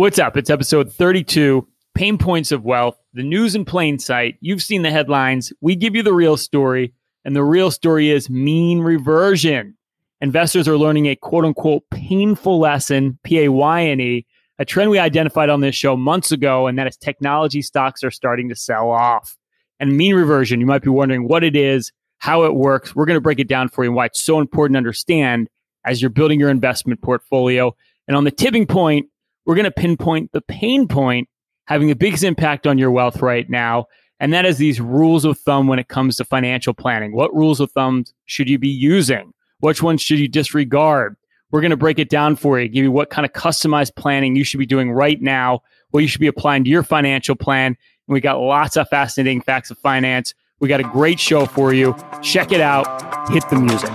What's up? It's episode 32 Pain Points of Wealth, the news in plain sight. You've seen the headlines. We give you the real story, and the real story is mean reversion. Investors are learning a quote unquote painful lesson, P A Y N E, a trend we identified on this show months ago, and that is technology stocks are starting to sell off. And mean reversion, you might be wondering what it is, how it works. We're going to break it down for you and why it's so important to understand as you're building your investment portfolio. And on the tipping point, we're going to pinpoint the pain point having the biggest impact on your wealth right now. And that is these rules of thumb when it comes to financial planning. What rules of thumb should you be using? Which ones should you disregard? We're going to break it down for you, give you what kind of customized planning you should be doing right now, what you should be applying to your financial plan. And we got lots of fascinating facts of finance. We got a great show for you. Check it out. Hit the music.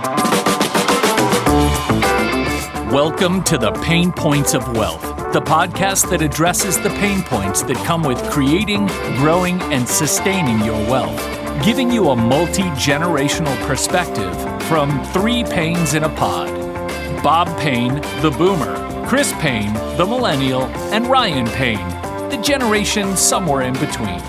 Welcome to the Pain Points of Wealth, the podcast that addresses the pain points that come with creating, growing, and sustaining your wealth, giving you a multi generational perspective from three Paines in a pod Bob Payne, the boomer, Chris Payne, the millennial, and Ryan Payne, the generation somewhere in between.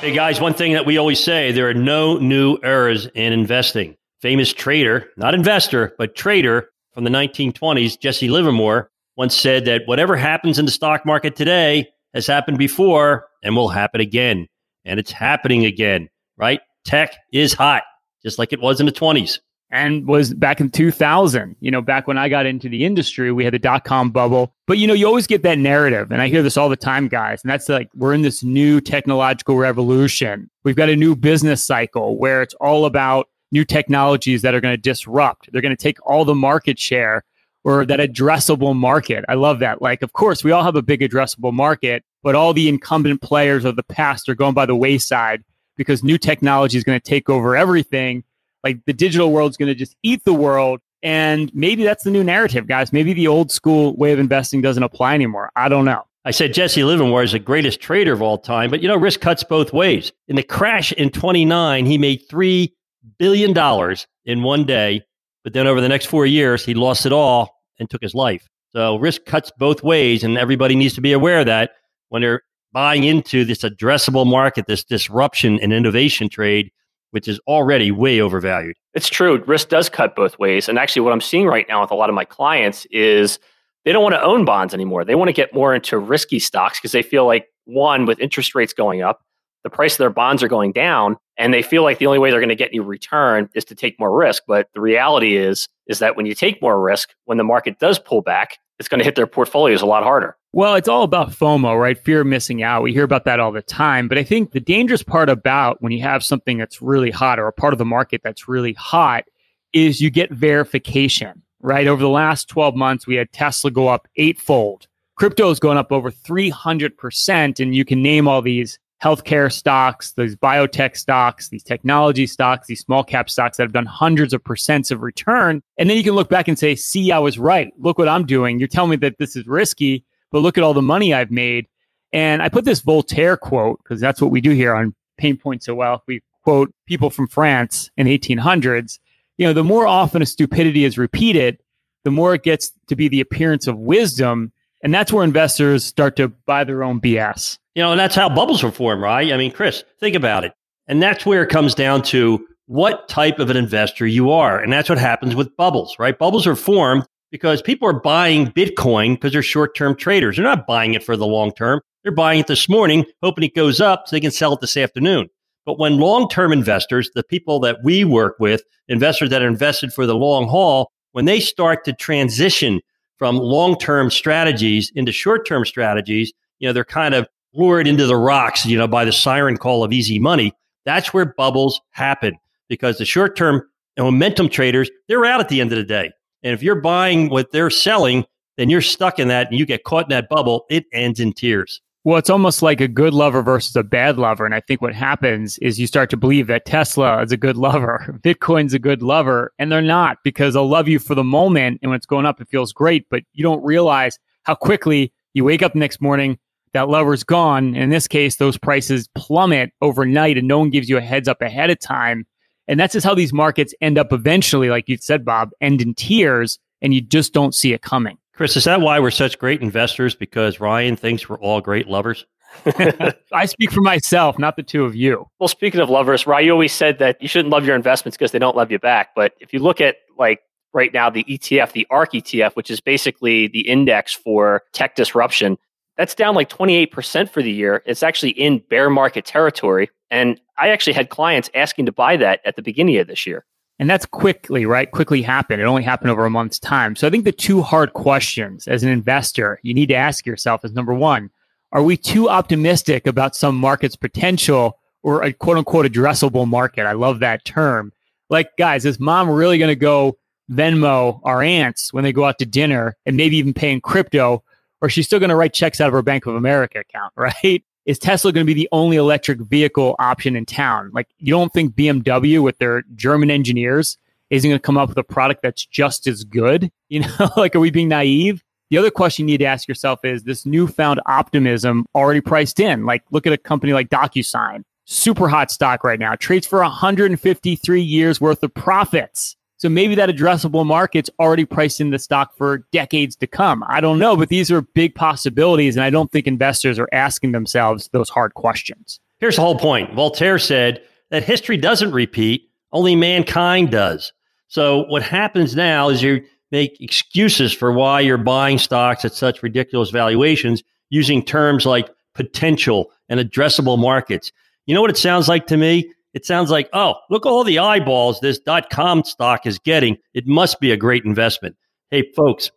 Hey guys, one thing that we always say there are no new eras in investing. Famous trader, not investor, but trader from the 1920s, Jesse Livermore, once said that whatever happens in the stock market today has happened before and will happen again. And it's happening again, right? Tech is hot, just like it was in the 20s and was back in 2000. You know, back when I got into the industry, we had the dot com bubble. But, you know, you always get that narrative. And I hear this all the time, guys. And that's like, we're in this new technological revolution. We've got a new business cycle where it's all about new technologies that are going to disrupt. They're going to take all the market share or that addressable market. I love that. Like, of course, we all have a big addressable market, but all the incumbent players of the past are going by the wayside because new technology is going to take over everything like the digital world is going to just eat the world. And maybe that's the new narrative, guys. Maybe the old school way of investing doesn't apply anymore. I don't know. I said Jesse Livermore is the greatest trader of all time, but you know, risk cuts both ways. In the crash in 29, he made $3 billion dollars in one day. But then over the next four years, he lost it all and took his life. So risk cuts both ways. And everybody needs to be aware of that when they're buying into this addressable market, this disruption and innovation trade which is already way overvalued. It's true. Risk does cut both ways. And actually, what I'm seeing right now with a lot of my clients is they don't want to own bonds anymore. They want to get more into risky stocks because they feel like, one, with interest rates going up, the price of their bonds are going down, and they feel like the only way they're going to get any return is to take more risk. But the reality is, is that when you take more risk, when the market does pull back, it's going to hit their portfolios a lot harder. Well, it's all about FOMO, right? Fear of missing out. We hear about that all the time. But I think the dangerous part about when you have something that's really hot or a part of the market that's really hot is you get verification, right? Over the last 12 months, we had Tesla go up eightfold. Crypto is going up over 300%. And you can name all these healthcare stocks, these biotech stocks, these technology stocks, these small cap stocks that have done hundreds of percents of return. And then you can look back and say, see, I was right. Look what I'm doing. You're telling me that this is risky, but look at all the money I've made. And I put this Voltaire quote because that's what we do here on Pain Point of Wealth. We quote people from France in 1800s. You know, the more often a stupidity is repeated, the more it gets to be the appearance of wisdom. And that's where investors start to buy their own BS. You know, and that's how bubbles are formed, right? I mean, Chris, think about it. And that's where it comes down to what type of an investor you are. And that's what happens with bubbles, right? Bubbles are formed because people are buying Bitcoin because they're short term traders. They're not buying it for the long term. They're buying it this morning, hoping it goes up so they can sell it this afternoon. But when long term investors, the people that we work with, investors that are invested for the long haul, when they start to transition from long term strategies into short term strategies, you know, they're kind of lured into the rocks, you know, by the siren call of easy money. That's where bubbles happen because the short term momentum traders, they're out at the end of the day. And if you're buying what they're selling, then you're stuck in that and you get caught in that bubble, it ends in tears. Well, it's almost like a good lover versus a bad lover. And I think what happens is you start to believe that Tesla is a good lover, Bitcoin's a good lover, and they're not because they'll love you for the moment. And when it's going up, it feels great, but you don't realize how quickly you wake up the next morning, that lover's gone. And in this case, those prices plummet overnight and no one gives you a heads up ahead of time. And that's just how these markets end up eventually, like you said, Bob, end in tears, and you just don't see it coming. Chris, is that why we're such great investors? Because Ryan thinks we're all great lovers? I speak for myself, not the two of you. Well, speaking of lovers, Ryan, you always said that you shouldn't love your investments because they don't love you back. But if you look at like right now, the ETF, the ARK ETF, which is basically the index for tech disruption, that's down like 28% for the year. It's actually in bear market territory. And I actually had clients asking to buy that at the beginning of this year. And that's quickly, right? Quickly happened. It only happened over a month's time. So I think the two hard questions as an investor you need to ask yourself is number one, are we too optimistic about some market's potential or a quote unquote addressable market? I love that term. Like, guys, is mom really going to go Venmo our aunts when they go out to dinner and maybe even pay in crypto? Or she's still going to write checks out of her Bank of America account, right? Is Tesla going to be the only electric vehicle option in town? Like, you don't think BMW with their German engineers isn't going to come up with a product that's just as good? You know, like, are we being naive? The other question you need to ask yourself is this newfound optimism already priced in? Like, look at a company like DocuSign, super hot stock right now, trades for 153 years worth of profits. So maybe that addressable market's already priced in the stock for decades to come. I don't know, but these are big possibilities. And I don't think investors are asking themselves those hard questions. Here's the whole point Voltaire said that history doesn't repeat, only mankind does. So what happens now is you make excuses for why you're buying stocks at such ridiculous valuations using terms like potential and addressable markets. You know what it sounds like to me? It sounds like, oh, look all the eyeballs this dot com stock is getting. It must be a great investment. Hey, folks,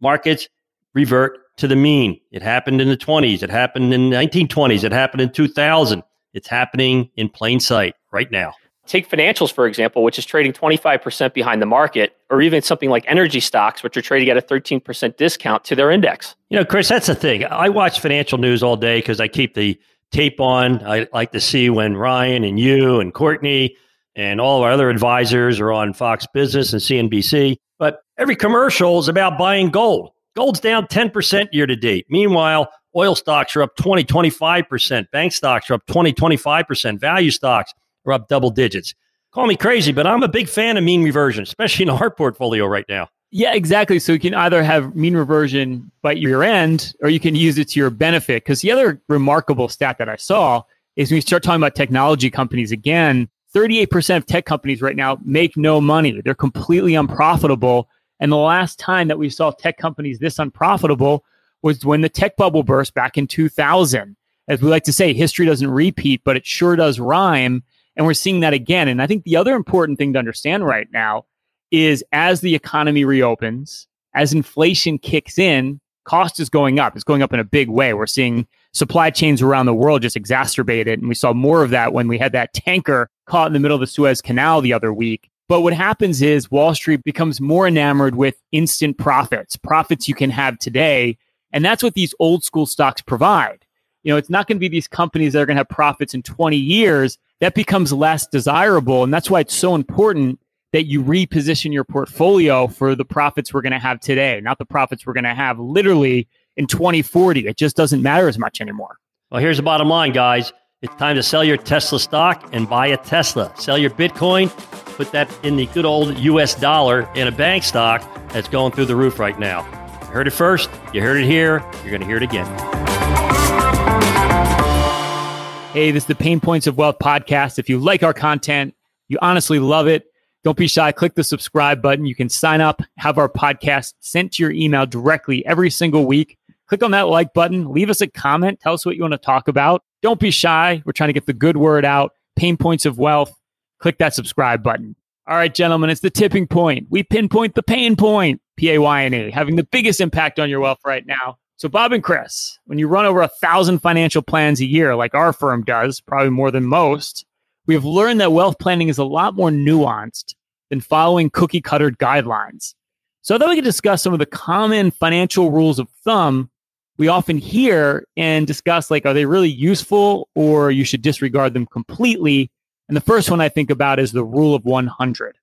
markets revert to the mean. It happened in the 20s. It happened in the 1920s. It happened in 2000. It's happening in plain sight right now. Take financials, for example, which is trading 25% behind the market, or even something like energy stocks, which are trading at a 13% discount to their index. You know, Chris, that's the thing. I watch financial news all day because I keep the tape on. I like to see when Ryan and you and Courtney and all our other advisors are on Fox Business and CNBC. But every commercial is about buying gold. Gold's down 10% year to date. Meanwhile, oil stocks are up 20, 25%. Bank stocks are up 20, 25%. Value stocks are up double digits. Call me crazy, but I'm a big fan of mean reversion, especially in our portfolio right now. Yeah, exactly. So you can either have mean reversion bite your end, or you can use it to your benefit. Because the other remarkable stat that I saw is when you start talking about technology companies again, 38% of tech companies right now make no money. They're completely unprofitable. And the last time that we saw tech companies this unprofitable was when the tech bubble burst back in 2000. As we like to say, history doesn't repeat, but it sure does rhyme. And we're seeing that again. And I think the other important thing to understand right now is as the economy reopens, as inflation kicks in, cost is going up. It's going up in a big way. We're seeing supply chains around the world just exacerbate it. And we saw more of that when we had that tanker caught in the middle of the Suez Canal the other week. But what happens is Wall Street becomes more enamored with instant profits, profits you can have today. And that's what these old school stocks provide. You know, it's not going to be these companies that are going to have profits in 20 years that becomes less desirable. And that's why it's so important that you reposition your portfolio for the profits we're going to have today, not the profits we're going to have literally in 2040. It just doesn't matter as much anymore. Well, here's the bottom line, guys. It's time to sell your Tesla stock and buy a Tesla. Sell your Bitcoin, put that in the good old US dollar in a bank stock that's going through the roof right now. You heard it first, you heard it here, you're going to hear it again. Hey, this is the Pain Points of Wealth podcast. If you like our content, you honestly love it, don't be shy. Click the subscribe button. You can sign up, have our podcast sent to your email directly every single week. Click on that like button, leave us a comment, tell us what you want to talk about. Don't be shy. We're trying to get the good word out. Pain Points of Wealth. Click that subscribe button. All right, gentlemen, it's the tipping point. We pinpoint the pain point, P A Y N A, having the biggest impact on your wealth right now. So, Bob and Chris, when you run over a thousand financial plans a year, like our firm does, probably more than most, we have learned that wealth planning is a lot more nuanced than following cookie cutter guidelines. So, I thought we could discuss some of the common financial rules of thumb we often hear and discuss like, are they really useful or you should disregard them completely? And the first one I think about is the rule of 100.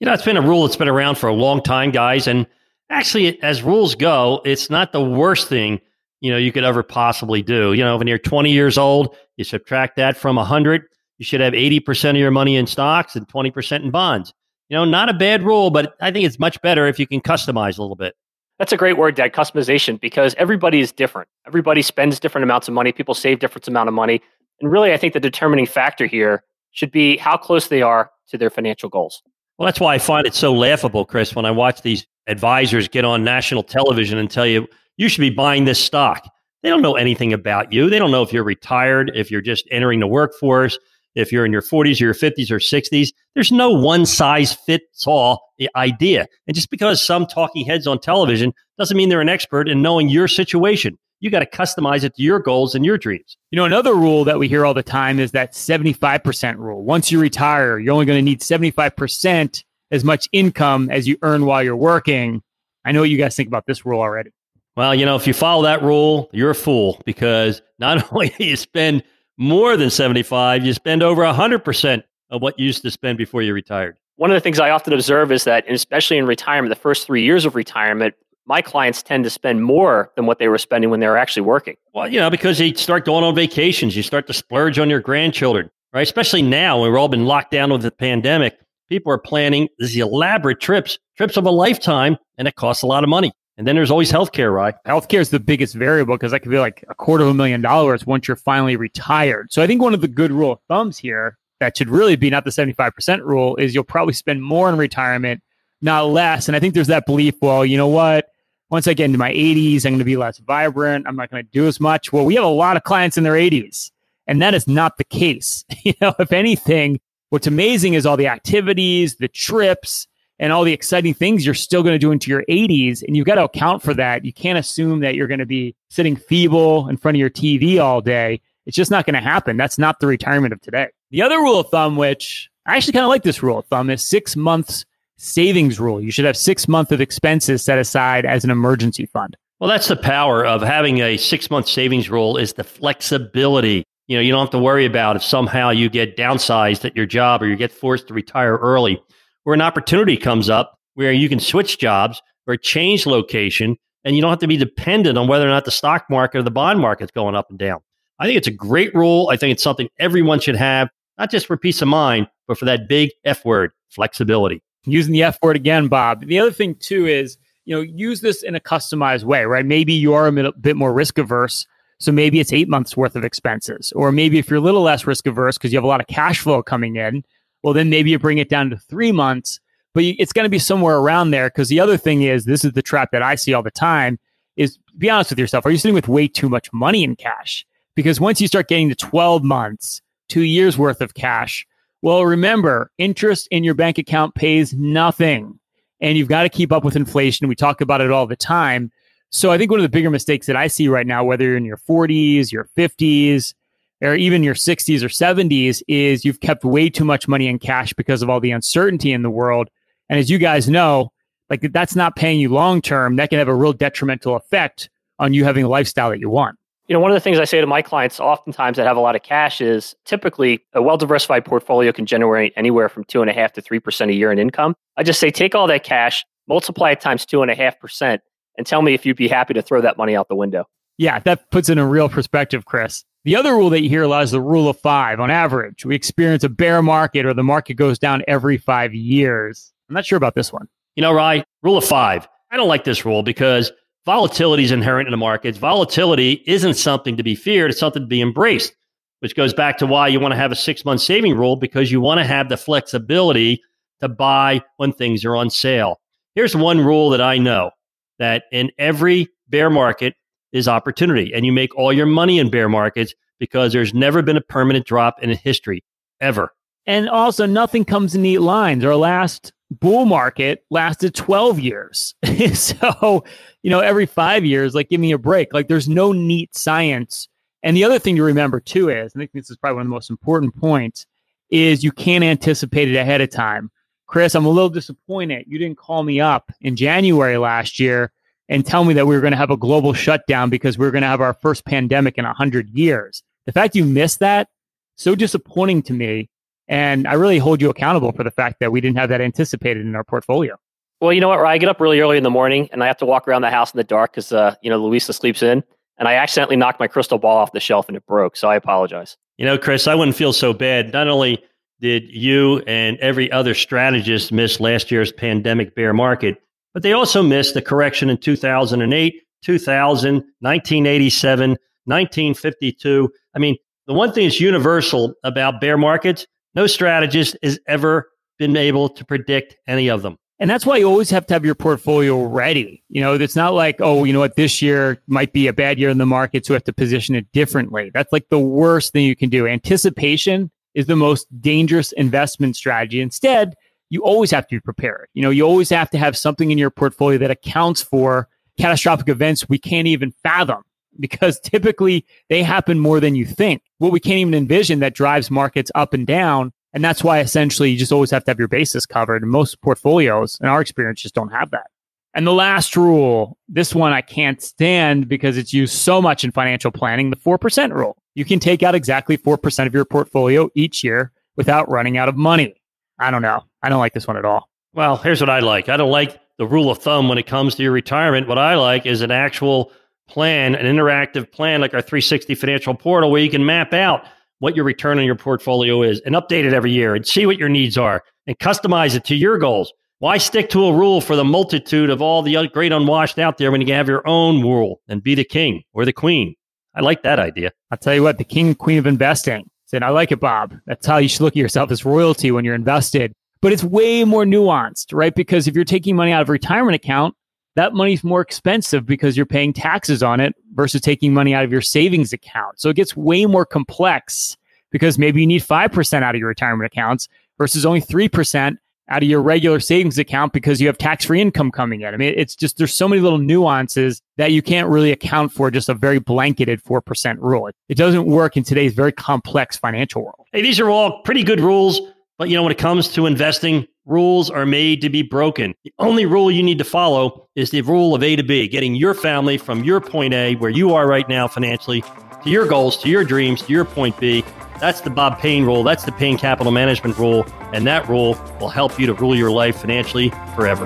You know, it's been a rule that's been around for a long time, guys. And actually, as rules go, it's not the worst thing you know you could ever possibly do. You know, when you're 20 years old, you subtract that from 100, you should have 80% of your money in stocks and 20% in bonds. You know, not a bad rule, but I think it's much better if you can customize a little bit. That's a great word, Dad, customization, because everybody is different. Everybody spends different amounts of money. People save different amount of money. And really, I think the determining factor here should be how close they are to their financial goals. Well, that's why I find it so laughable, Chris, when I watch these advisors get on national television and tell you, you should be buying this stock. They don't know anything about you. They don't know if you're retired, if you're just entering the workforce, if you're in your 40s or your 50s or 60s. There's no one size fits all idea. And just because some talking heads on television doesn't mean they're an expert in knowing your situation. You got to customize it to your goals and your dreams. You know, another rule that we hear all the time is that 75% rule. Once you retire, you're only going to need 75% as much income as you earn while you're working. I know what you guys think about this rule already. Well, you know, if you follow that rule, you're a fool because not only do you spend more than 75, you spend over 100% of what you used to spend before you retired. One of the things I often observe is that, especially in retirement, the first three years of retirement, my clients tend to spend more than what they were spending when they were actually working. Well, you know, because you start going on vacations, you start to splurge on your grandchildren, right? Especially now when we've all been locked down with the pandemic, people are planning these elaborate trips, trips of a lifetime, and it costs a lot of money. And then there's always healthcare, right? Healthcare is the biggest variable because that could be like a quarter of a million dollars once you're finally retired. So I think one of the good rule of thumbs here that should really be not the 75% rule is you'll probably spend more in retirement, not less. And I think there's that belief, well, you know what? Once I get into my 80s, I'm going to be less vibrant. I'm not going to do as much. Well, we have a lot of clients in their 80s, and that is not the case. you know, if anything, what's amazing is all the activities, the trips, and all the exciting things you're still going to do into your 80s. And you've got to account for that. You can't assume that you're going to be sitting feeble in front of your TV all day. It's just not going to happen. That's not the retirement of today. The other rule of thumb, which I actually kind of like this rule of thumb, is six months savings rule. You should have six months of expenses set aside as an emergency fund. Well, that's the power of having a six month savings rule is the flexibility. You know, you don't have to worry about if somehow you get downsized at your job or you get forced to retire early where an opportunity comes up where you can switch jobs or change location and you don't have to be dependent on whether or not the stock market or the bond market's going up and down. I think it's a great rule. I think it's something everyone should have, not just for peace of mind, but for that big F word, flexibility. Using the F word again, Bob. The other thing too is, you know, use this in a customized way, right? Maybe you are a bit more risk averse. So maybe it's eight months worth of expenses. Or maybe if you're a little less risk averse because you have a lot of cash flow coming in, well, then maybe you bring it down to three months, but you, it's going to be somewhere around there. Because the other thing is, this is the trap that I see all the time is be honest with yourself. Are you sitting with way too much money in cash? Because once you start getting to 12 months, two years worth of cash, well, remember, interest in your bank account pays nothing. And you've got to keep up with inflation. We talk about it all the time. So I think one of the bigger mistakes that I see right now, whether you're in your 40s, your 50s, or even your 60s or 70s is you've kept way too much money in cash because of all the uncertainty in the world. And as you guys know, like that's not paying you long term. That can have a real detrimental effect on you having a lifestyle that you want. You know, one of the things I say to my clients oftentimes that have a lot of cash is typically a well diversified portfolio can generate anywhere from two and a half to three percent a year in income. I just say take all that cash, multiply it times two and a half percent, and tell me if you'd be happy to throw that money out the window. Yeah, that puts it in real perspective, Chris. The other rule that you hear a lot is the rule of five. On average, we experience a bear market or the market goes down every five years. I'm not sure about this one. You know, Rye, rule of five. I don't like this rule because volatility is inherent in the markets. Volatility isn't something to be feared, it's something to be embraced, which goes back to why you want to have a six month saving rule because you want to have the flexibility to buy when things are on sale. Here's one rule that I know that in every bear market, is opportunity. And you make all your money in bear markets because there's never been a permanent drop in history ever. And also, nothing comes in neat lines. Our last bull market lasted 12 years. so, you know, every five years, like, give me a break. Like, there's no neat science. And the other thing to remember, too, is I think this is probably one of the most important points is you can't anticipate it ahead of time. Chris, I'm a little disappointed. You didn't call me up in January last year and tell me that we were going to have a global shutdown because we are going to have our first pandemic in 100 years. The fact you missed that, so disappointing to me. And I really hold you accountable for the fact that we didn't have that anticipated in our portfolio. Well, you know what? I get up really early in the morning and I have to walk around the house in the dark because, uh, you know, Louisa sleeps in. And I accidentally knocked my crystal ball off the shelf and it broke. So I apologize. You know, Chris, I wouldn't feel so bad. Not only did you and every other strategist miss last year's pandemic bear market, but they also missed the correction in 2008, 2000, 1987, 1952. I mean, the one thing that's universal about bear markets, no strategist has ever been able to predict any of them. And that's why you always have to have your portfolio ready. You know, it's not like, oh, you know what, this year might be a bad year in the market, so we have to position it differently. That's like the worst thing you can do. Anticipation is the most dangerous investment strategy. Instead, you always have to be prepared. You know, you always have to have something in your portfolio that accounts for catastrophic events we can't even fathom because typically they happen more than you think. What we can't even envision that drives markets up and down. And that's why essentially you just always have to have your bases covered. And most portfolios, in our experience, just don't have that. And the last rule, this one I can't stand because it's used so much in financial planning the 4% rule. You can take out exactly 4% of your portfolio each year without running out of money. I don't know. I don't like this one at all. Well, here's what I like I don't like the rule of thumb when it comes to your retirement. What I like is an actual plan, an interactive plan like our 360 financial portal where you can map out what your return on your portfolio is and update it every year and see what your needs are and customize it to your goals. Why stick to a rule for the multitude of all the great unwashed out there when you can have your own rule and be the king or the queen? I like that idea. I'll tell you what, the king and queen of investing said, I like it, Bob. That's how you should look at yourself as royalty when you're invested. But it's way more nuanced, right? Because if you're taking money out of a retirement account, that money's more expensive because you're paying taxes on it versus taking money out of your savings account. So it gets way more complex because maybe you need 5% out of your retirement accounts versus only 3% out of your regular savings account because you have tax free income coming in. I mean, it's just there's so many little nuances that you can't really account for just a very blanketed 4% rule. It, it doesn't work in today's very complex financial world. Hey, these are all pretty good rules, but you know, when it comes to investing, rules are made to be broken. The only rule you need to follow is the rule of A to B, getting your family from your point A, where you are right now financially, to your goals, to your dreams, to your point B. That's the Bob Payne rule. That's the Payne Capital Management rule. And that rule will help you to rule your life financially forever.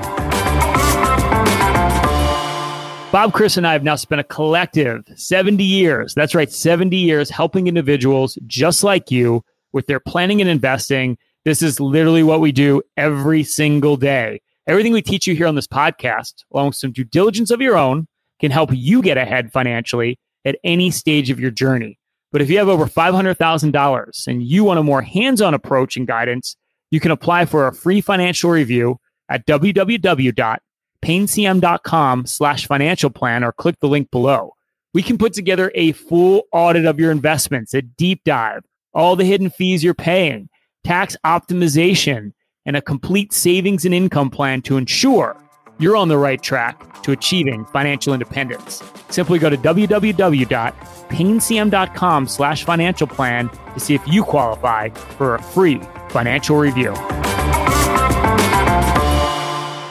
Bob, Chris, and I have now spent a collective 70 years. That's right, 70 years helping individuals just like you with their planning and investing. This is literally what we do every single day. Everything we teach you here on this podcast, along with some due diligence of your own, can help you get ahead financially at any stage of your journey. But if you have over $500,000 and you want a more hands on approach and guidance, you can apply for a free financial review at www.paynecm.com slash financial plan or click the link below. We can put together a full audit of your investments, a deep dive, all the hidden fees you're paying, tax optimization, and a complete savings and income plan to ensure you're on the right track to achieving financial independence. Simply go to www.paynecm.com slash financial plan to see if you qualify for a free financial review.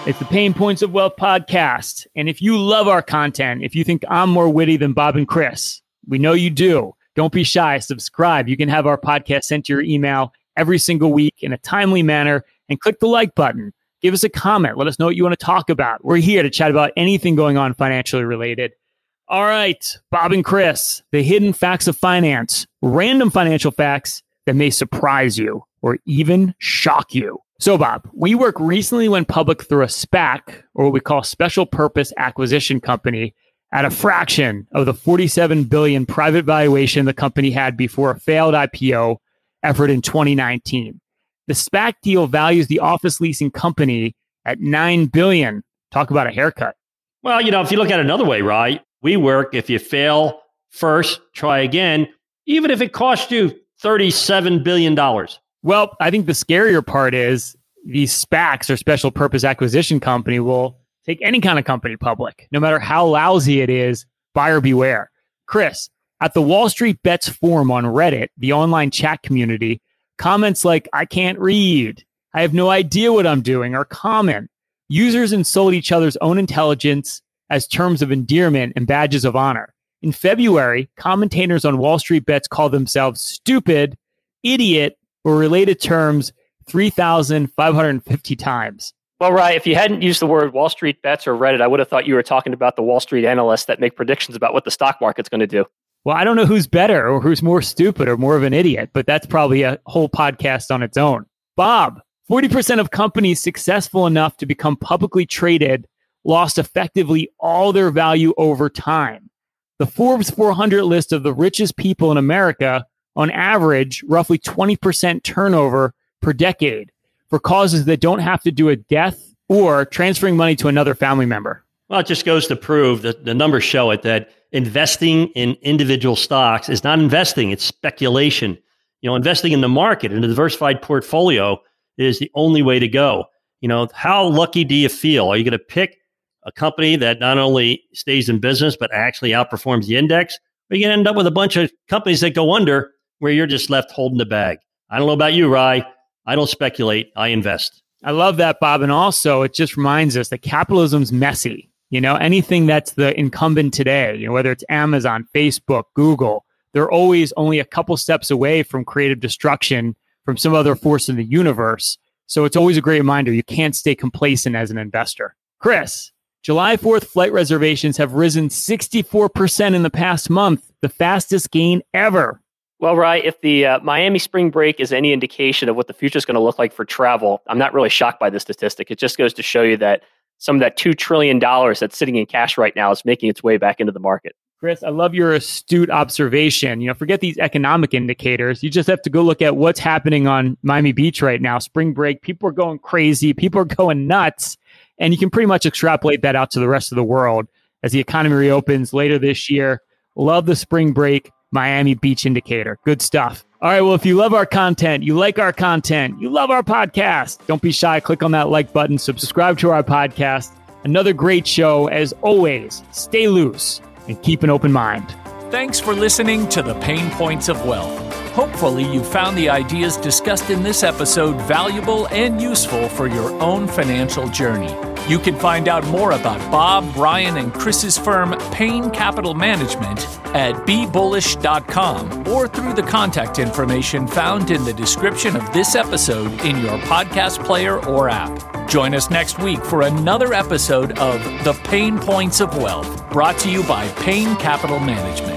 It's the Pain Points of Wealth podcast. And if you love our content, if you think I'm more witty than Bob and Chris, we know you do. Don't be shy. Subscribe. You can have our podcast sent to your email every single week in a timely manner and click the like button give us a comment. Let us know what you want to talk about. We're here to chat about anything going on financially related. All right, Bob and Chris, the hidden facts of finance, random financial facts that may surprise you or even shock you. So, Bob, WeWork recently went public through a SPAC, or what we call special purpose acquisition company, at a fraction of the 47 billion private valuation the company had before a failed IPO effort in 2019. The SPAC deal values the office leasing company at nine billion. Talk about a haircut. Well, you know, if you look at it another way, right? WeWork If you fail first, try again, even if it costs you thirty-seven billion dollars. Well, I think the scarier part is these SPACs or special purpose acquisition company will take any kind of company public, no matter how lousy it is. Buyer beware. Chris, at the Wall Street Bets forum on Reddit, the online chat community, Comments like, I can't read, I have no idea what I'm doing are common. Users insult each other's own intelligence as terms of endearment and badges of honor. In February, commentators on Wall Street Bets call themselves stupid, idiot, or related terms 3,550 times. Well, right. If you hadn't used the word Wall Street Bets or Reddit, I would have thought you were talking about the Wall Street analysts that make predictions about what the stock market's going to do. Well, I don't know who's better or who's more stupid or more of an idiot, but that's probably a whole podcast on its own. Bob, 40% of companies successful enough to become publicly traded lost effectively all their value over time. The Forbes 400 list of the richest people in America, on average, roughly 20% turnover per decade for causes that don't have to do with death or transferring money to another family member. Well, it just goes to prove that the numbers show it that investing in individual stocks is not investing, it's speculation. You know, investing in the market in a diversified portfolio is the only way to go. You know, how lucky do you feel? Are you going to pick a company that not only stays in business but actually outperforms the index? Or are you going to end up with a bunch of companies that go under where you're just left holding the bag? I don't know about you, Rye. I don't speculate. I invest. I love that, Bob. And also, it just reminds us that capitalism's messy. You know, anything that's the incumbent today, you know, whether it's Amazon, Facebook, Google, they're always only a couple steps away from creative destruction from some other force in the universe. So it's always a great reminder you can't stay complacent as an investor. Chris, July 4th flight reservations have risen 64% in the past month, the fastest gain ever. Well, right. If the uh, Miami spring break is any indication of what the future is going to look like for travel, I'm not really shocked by this statistic. It just goes to show you that some of that $2 trillion that's sitting in cash right now is making its way back into the market. Chris, I love your astute observation. You know, forget these economic indicators. You just have to go look at what's happening on Miami Beach right now. Spring break, people are going crazy, people are going nuts. And you can pretty much extrapolate that out to the rest of the world as the economy reopens later this year. Love the spring break Miami Beach indicator. Good stuff. All right. Well, if you love our content, you like our content, you love our podcast, don't be shy. Click on that like button, subscribe to our podcast. Another great show. As always, stay loose and keep an open mind. Thanks for listening to the Pain Points of Wealth. Hopefully, you found the ideas discussed in this episode valuable and useful for your own financial journey. You can find out more about Bob, Ryan, and Chris's firm, Payne Capital Management, at bebullish.com or through the contact information found in the description of this episode in your podcast player or app. Join us next week for another episode of The Pain Points of Wealth, brought to you by Payne Capital Management.